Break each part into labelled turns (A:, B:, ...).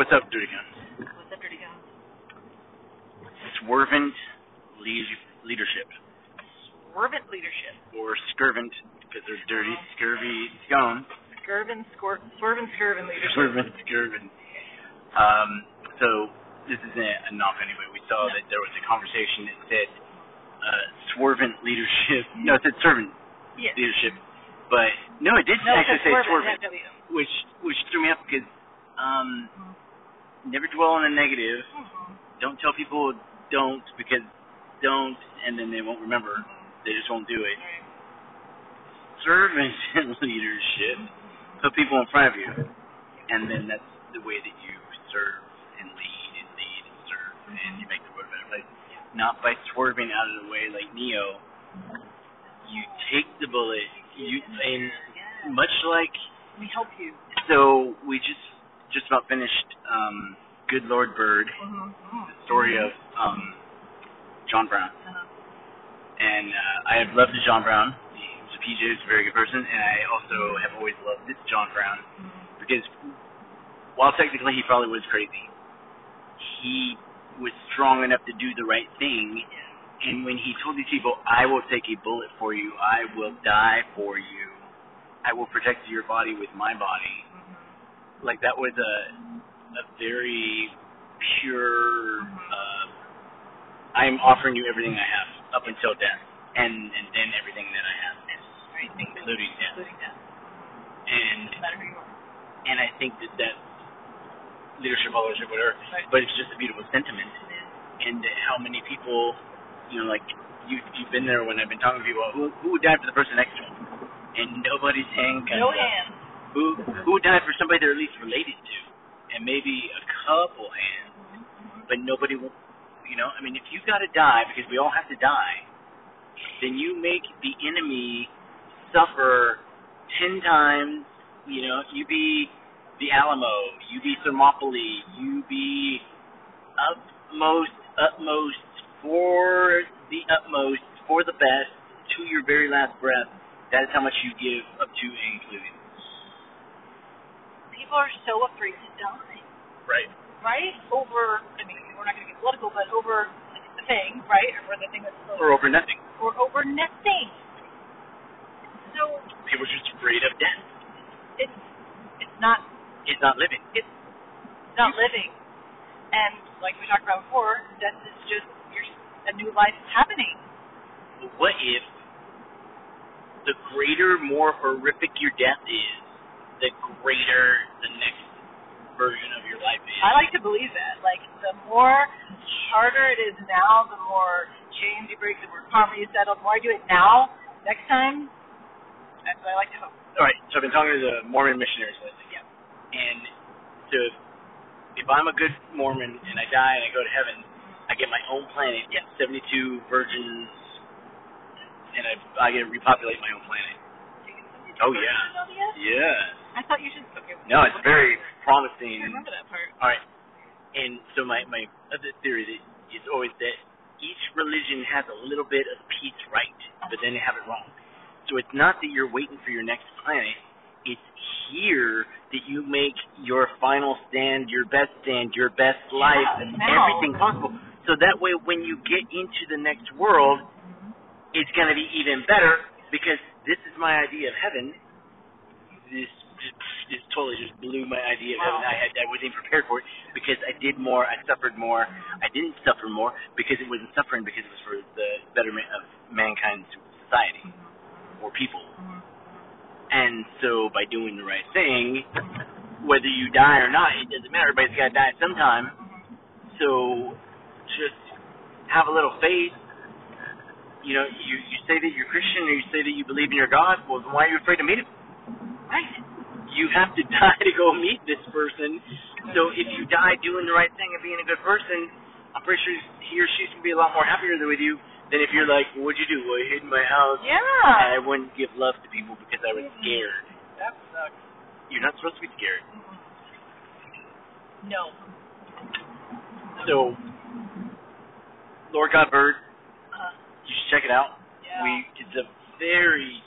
A: What's up, Dirty Guns?
B: What's up, Dirty Guns?
A: Swervant lead- leadership.
B: Swervant leadership.
A: Or scurvant, because they're dirty, scurvy, scone.
B: Scurvin, scor- swervin, scurvin leadership.
A: Scurvant, scurvant. Um, so, this isn't enough anyway. We saw
B: No.
A: that there was a conversation that said uh, swervant leadership. No, it said servant
B: Yes.
A: leadership. But, no, it did
B: No,
A: actually say
B: swervin.
A: swervant, which, which threw me off because um, never dwell on a negative.
B: Mhm.
A: don't tell people don't because don't and then they won't remember. They just won't do it.
B: Right.
A: Servant leadership. Put people in front of you. And then that's the way that you serve and lead and lead and serve and you make the world a better place. Not by swerving out of the way like Neo. You take the bullet, you and much like
B: We help you.
A: so we just just about finished um Good Lord Bird,
B: Mm-hmm.
A: the story of um John Brown.
B: Uh-huh.
A: and uh, I have loved John Brown. He's a PJ, he's a very good person, and I also have always loved this John Brown because while technically he probably was crazy, he was strong enough to do the right thing. And when he told these people, "I will take a bullet for you, I will die for you, I will protect your body with my body," like that was a a very pure. Uh, I am offering you everything I have up until death, and and then everything that I have,
B: Right.
A: including death.
B: Including that.
A: And
B: No matter who you are.
A: and I think that that leadership, followership, whatever,
B: Right.
A: but it's just a beautiful sentiment. And how many people, you know, like you you've been there when I've been talking to people who who would die for the person next to him, and nobody's hand
B: No hands.
A: Who who would die for somebody they're at least related to, and maybe a couple hands, but nobody will. You know, I mean, if you got to die because we all have to die, then you make the enemy suffer ten times. You know, you be the Alamo, you be Thermopylae, you be utmost, utmost for the utmost, for the best, to your very last breath. That is how much you give up to and including.
B: People are so afraid to die.
A: Right.
B: Right? Over, I mean, we're not going to get political, but over the thing, right? Or the thing that's
A: Or over nothing.
B: or over nothing. So
A: People are just afraid of death.
B: it's it's not
A: It's not living.
B: it's not living. And like we talked about before, death is just your a new life is happening.
A: What if the greater, more horrific your death is, the greater the next version of your life is?
B: I like to believe that. Like the more harder it is now, the more chains you break, the more karma you settle. The more I do it now, next time, that's what I like to hope.
A: All right, so I've been talking to the Mormon missionaries lately.
B: Yeah.
A: And so if, I'm a good Mormon and I die and I go to heaven, I get my own planet,
B: Yeah.
A: 72 virgins, and I I get to repopulate my own planet. Oh, yeah. Yeah.
B: I thought you should. Okay.
A: No, it's very
B: I
A: promising.
B: remember that part.
A: All right. And so my my other theory is always that each religion has a little bit of piece right, but then they have it wrong. So it's not that you're waiting for your next planet. It's here that you make your final stand, your best stand, your best life,
B: Yeah,
A: everything possible. So that way, when you get into the next world, it's going to be even better because this is my idea of heaven. This just, just totally just blew my idea of heaven. I had I wasn't even prepared for it because I did more, I suffered more. I didn't suffer more because it wasn't suffering because it was for the betterment of mankind's society or people. And so by doing the right thing, whether you die or not, it doesn't matter. Everybody's got to die sometime. So just have a little faith. You know, you you say that you're Christian or you say that you believe in your God. Well, then why are you afraid to meet him?
B: Right.
A: You have to die to go meet this person. So if you die doing the right thing and being a good person, I'm pretty sure he or she's gonna be a lot more happier with you than if you're like, what'd you do? Well, I hid in my house and I wouldn't give love to people because I was scared.
B: That sucks.
A: You're not supposed to be scared.
B: No.
A: So, Lord God Bird,
B: Uh,
A: you should check it out.
B: yeah.
A: We it's a very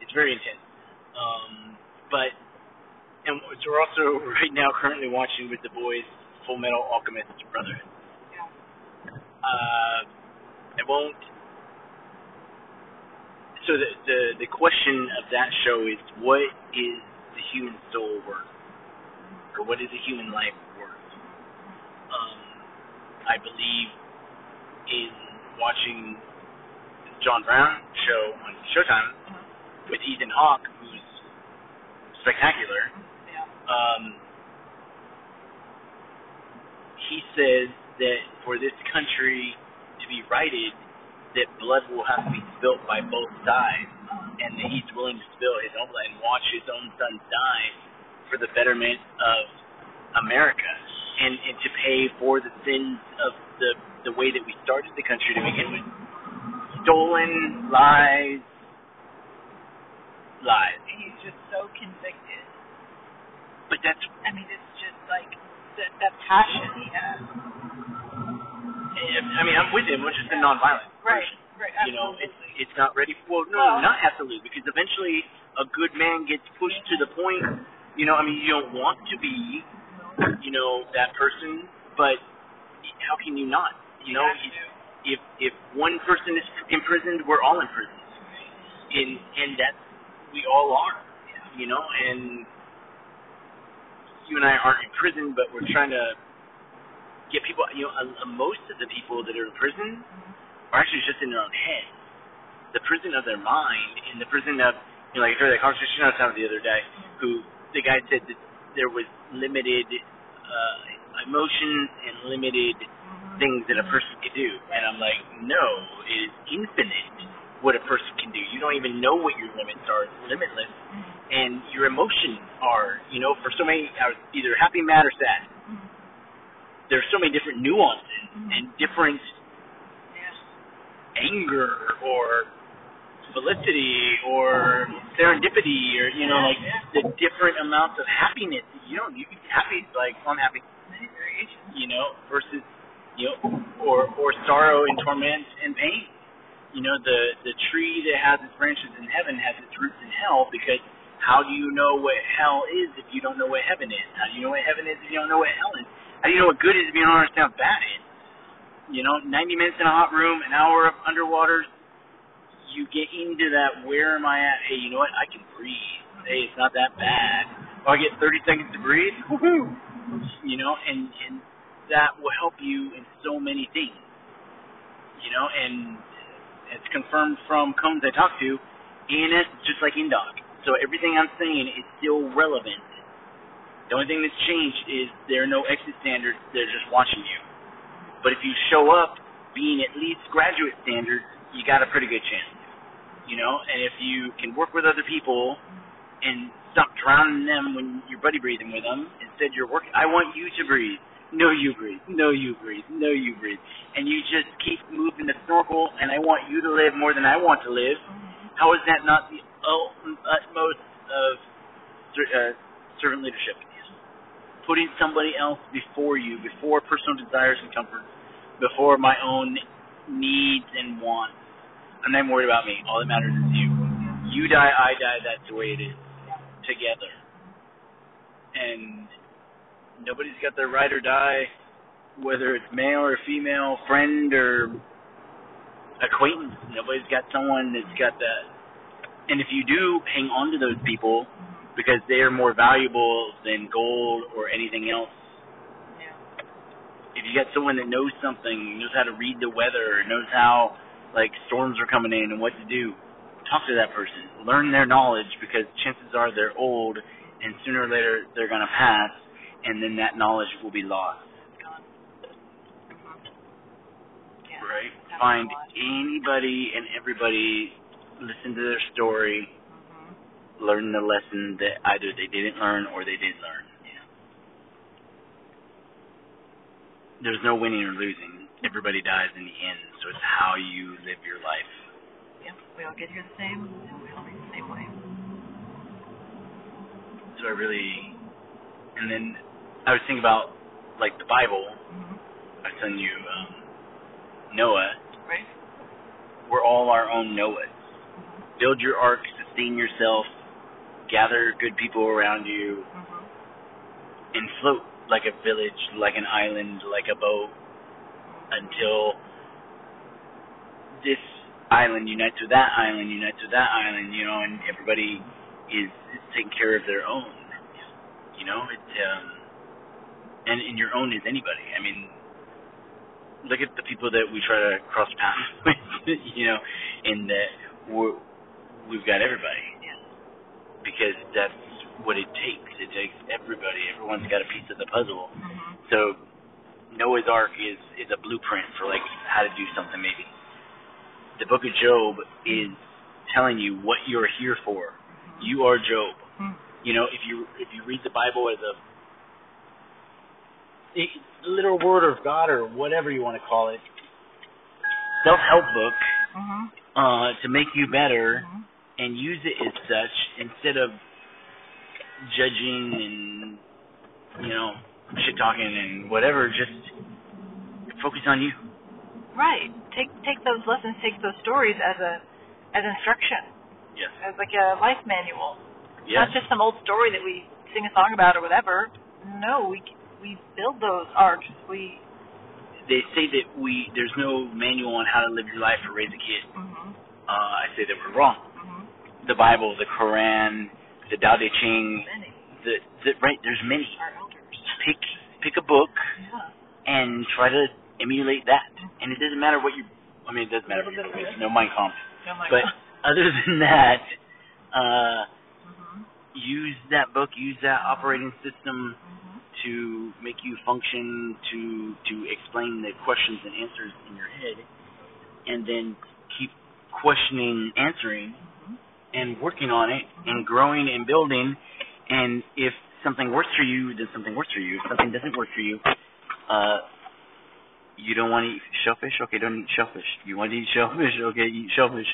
A: it's very intense. Um, but And we're also right now currently watching with the boys Full Metal Alchemist Brotherhood.
B: Yeah.
A: Uh, I won't. So the, the the question of that show is, what is the human soul worth, or what is a human life worth? Um, I believe in watching John Brown show on Showtime with Ethan Hawke, who's spectacular.
B: Yeah.
A: Um, he says that for this country to be righted, that blood will have to be spilt by both sides, and that he's willing to spill his own blood and watch his own son die for the betterment of America, and, and to pay for the sins of the the way that we started the country to begin with. Stolen lies, lies.
B: He's just so convicted.
A: But that's
B: I mean, it's just like that, that passion he has.
A: I mean, I'm with him, which is the nonviolent
B: Right.
A: version.
B: Right.
A: You know, it's it's not ready. For, well, no,
B: Well-
A: not absolutely, because eventually a good man gets pushed to the point. You know, I mean, you don't want to be, you know, that person, but how can you not? You know,
B: to.
A: if if one person is imprisoned, we're all imprisoned, and and that's we all are. You know, and you and I aren't in prison, but we're trying to get people. You know, uh, most of the people that are in prison are actually just in their own head. The prison of their mind, and the prison of you know, like I heard that conversation I was having the other day, who the guy said that there was limited uh, emotions and limited things that a person could do, and I'm like, no, it is infinite what a person can do. You don't even know what your limits are. It's limitless, and your emotions are, you know, for so many, either happy, mad, or sad. There's so many different nuances and different
B: Yeah.
A: anger or felicity or serendipity or you know like the different amounts of happiness you don't you can be happy like I'm happy you know versus you know or or sorrow and torment and pain you know the the tree that has its branches in heaven has its roots in hell because how do you know what hell is if you don't know what heaven is how do you know what heaven is if you don't know what hell is how do you know what good is if you don't understand what bad is you know 90 minutes in a hot room an hour of underwater you get into that where am I at? Hey, you know what? I can breathe. Hey, it's not that bad. Oh, I get 30 seconds to breathe. Woohoo! You know, and and that will help you in so many things. You know, and it's confirmed from cones I talked to, ENS is just like INDOC. So everything I'm saying is still relevant. The only thing that's changed is there are no exit standards. They're just watching you. But if you show up being at least graduate standards, you got a pretty good chance you know. And if you can work with other people and stop drowning them when you're buddy breathing with them, instead you're working. I want you to breathe. No, you breathe. No, you breathe. No, you breathe. And you just keep moving the snorkel. And I want you to live more than I want to live. How is that not the utmost of uh, servant leadership? Putting somebody else before you, before personal desires and comforts, before my own needs and wants. I'm not worried about me. All that matters is you. You die, I die. That's the way it is. Together. And nobody's got their ride or die, whether it's male or female, friend or acquaintance. Nobody's got someone that's got that. And if you do hang on to those people because they are more valuable than gold or anything else,
B: Yeah.
A: if you got someone that knows something, knows how to read the weather, knows how like storms are coming in and what to do, talk to that person. Learn their knowledge because chances are they're old and sooner or later they're gonna pass and then that knowledge will be lost.
B: Yeah.
A: Right? Find anybody and everybody, listen to their story,
B: Mhm.
A: learn the lesson that either they didn't learn or they did learn.
B: Yeah.
A: There's no winning or losing. Everybody dies in the end, so it's how you live your life.
B: Yep, We all get here the same, and we all leave the same way.
A: So I really, and then I was thinking about like the Bible.
B: Mhm.
A: I was telling you, um, Noah.
B: Right.
A: We're all our own Noahs. Build your ark, sustain yourself, gather good people around you,
B: Mhm.
A: and float like a village, like an island, like a boat until this island unites with that island, unites with that island, you know, and everybody is, is taking care of their own. You know, it's um and and your own is anybody. I mean look at the people that we try to cross paths with, you know, in that we're we've got everybody. Because that's what it takes. It takes everybody. Everyone's got a piece of the puzzle.
B: Mhm.
A: So Noah's Ark is is a blueprint for like how to do something maybe. The book of Job is telling you what you're here for. You are Job.
B: Mhm.
A: You know, if you if you read the Bible as a a literal word of God or whatever you want to call it, self help book
B: Mhm.
A: uh, to make you better
B: Mhm.
A: and use it as such instead of judging and you know shit talking and whatever. Just focus on you.
B: Right. Take take those lessons, take those stories as a as instruction,
A: Yes.
B: as like a life manual.
A: Yes.
B: Not just some old story that we sing a song about or whatever. No, we we build those arks. We.
A: They say that we there's no manual on how to live your life or raise a kid.
B: Mhm.
A: Uh, I say that we're wrong.
B: Mhm.
A: The Bible, the Quran, the Tao Te Ching,
B: Many
A: the, the right. There's many.
B: our elders.
A: Pick pick a book
B: Yeah.
A: and try to emulate that. And it doesn't matter what you. I mean, it doesn't matter what you believe. No mind comp.
B: Oh my
A: But
B: God.
A: other than that, uh,
B: Mhm.
A: use that book, use that operating system
B: Mhm.
A: To make you function, to to explain the questions and answers in your head, and then keep questioning, answering, and working on it, and growing and building. And if something works for you, then something works for you. If something doesn't work for you, uh, you don't want to eat shellfish? Okay, don't eat shellfish. You want to eat shellfish? Okay, eat shellfish.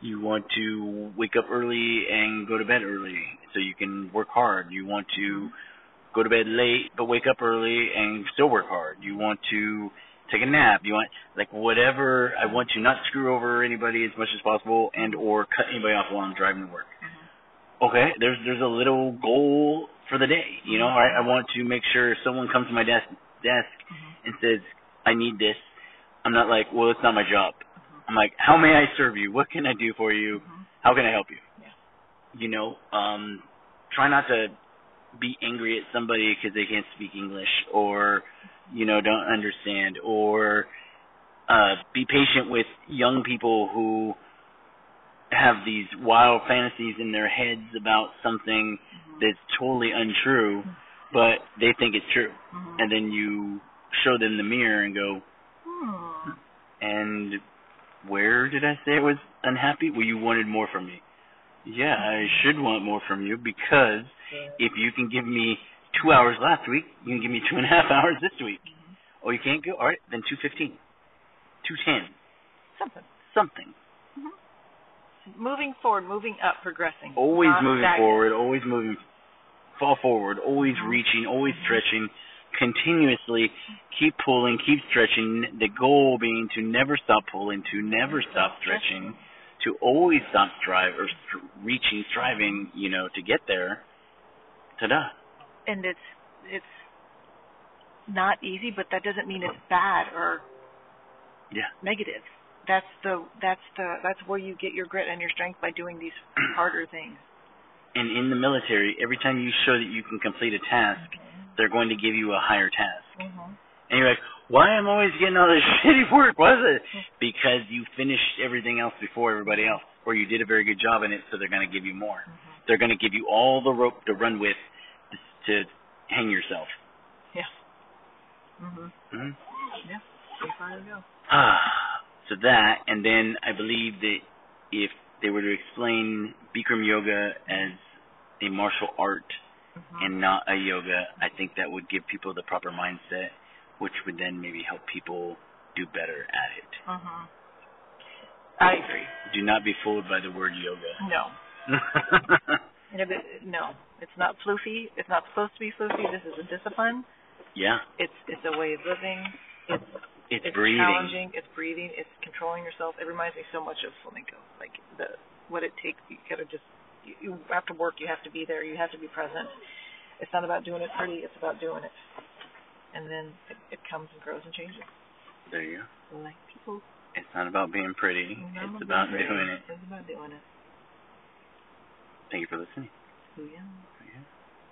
A: You want to wake up early and go to bed early so you can work hard. You want to go to bed late but wake up early and still work hard. You want to take a nap. You want like whatever. I want to not screw over anybody as much as possible and or cut anybody off while I'm driving to work. Okay, there's there's a little goal for the day. You know, I, I want to make sure if someone comes to my desk desk
B: Mhm.
A: and says, I need this, I'm not like, well, it's not my job. I'm like, how may I serve you? What can I do for you?
B: Mhm.
A: How can I help you?
B: Yeah.
A: You know, um, try not to be angry at somebody because they can't speak English or, you know, don't understand or uh, be patient with young people who have these wild fantasies in their heads about something that's totally untrue, but they think it's true.
B: Mhm.
A: And then you show them the mirror and go,
B: Hmm.
A: and where did I say I was unhappy? Well, you wanted more from me. Yeah, I should want more from you because if you can give me two hours last week, you can give me two and a half hours this week. Oh, you can't go? All right, then two fifteen, two ten,
B: Something.
A: something. Mm-hmm.
B: Moving forward, moving up, progressing.
A: Always
B: Not
A: moving
B: stagnant.
A: forward, always moving, fall forward, always mm-hmm. reaching, always stretching, continuously keep pulling, keep stretching. The goal being to never stop pulling, to never stop stretching, to always stop strive or reaching, striving, you know, to get there. Ta-da!
B: And it's it's not easy, but that doesn't mean it's bad or
A: Yeah.
B: negative. That's the that's the that's where you get your grit and your strength by doing these harder things.
A: And in the military, every time you show that you can complete a task, they're going to give you a higher task.
B: Mm-hmm.
A: And you're like, why am I always getting all this shitty work? Is it? Because you finished everything else before everybody else, or you did a very good job in it, so they're going to give you more. They're going to give you all the rope to run with to hang yourself.
B: Yeah. Mhm.
A: hmm
B: Yeah. Pretty far to go.
A: Ah, so that, and then I believe that if they were to explain Bikram yoga as a martial art
B: Mhm.
A: and not a yoga, I think that would give people the proper mindset, which would then maybe help people do better at it.
B: Mhm. I agree.
A: Do not be fooled by the word yoga.
B: No. And if it, no, it's not floofy. It's not supposed to be floofy. This is a discipline.
A: yeah,
B: It's it's a way of living. It's
A: it's,
B: it's
A: breathing.
B: challenging. It's breathing. It's controlling yourself. It reminds me so much of flamenco. Like the what it takes. You gotta just you, you have to work. You have to be there. You have to be present. It's not about doing it pretty. It's about doing it. And then it, it comes and grows and changes.
A: There you go.
B: Like people.
A: It's not about being pretty.
B: It's
A: it's about
B: pretty.
A: doing it.
B: It's about doing it.
A: Thank you for listening.
B: Oh, yeah.
A: Yeah.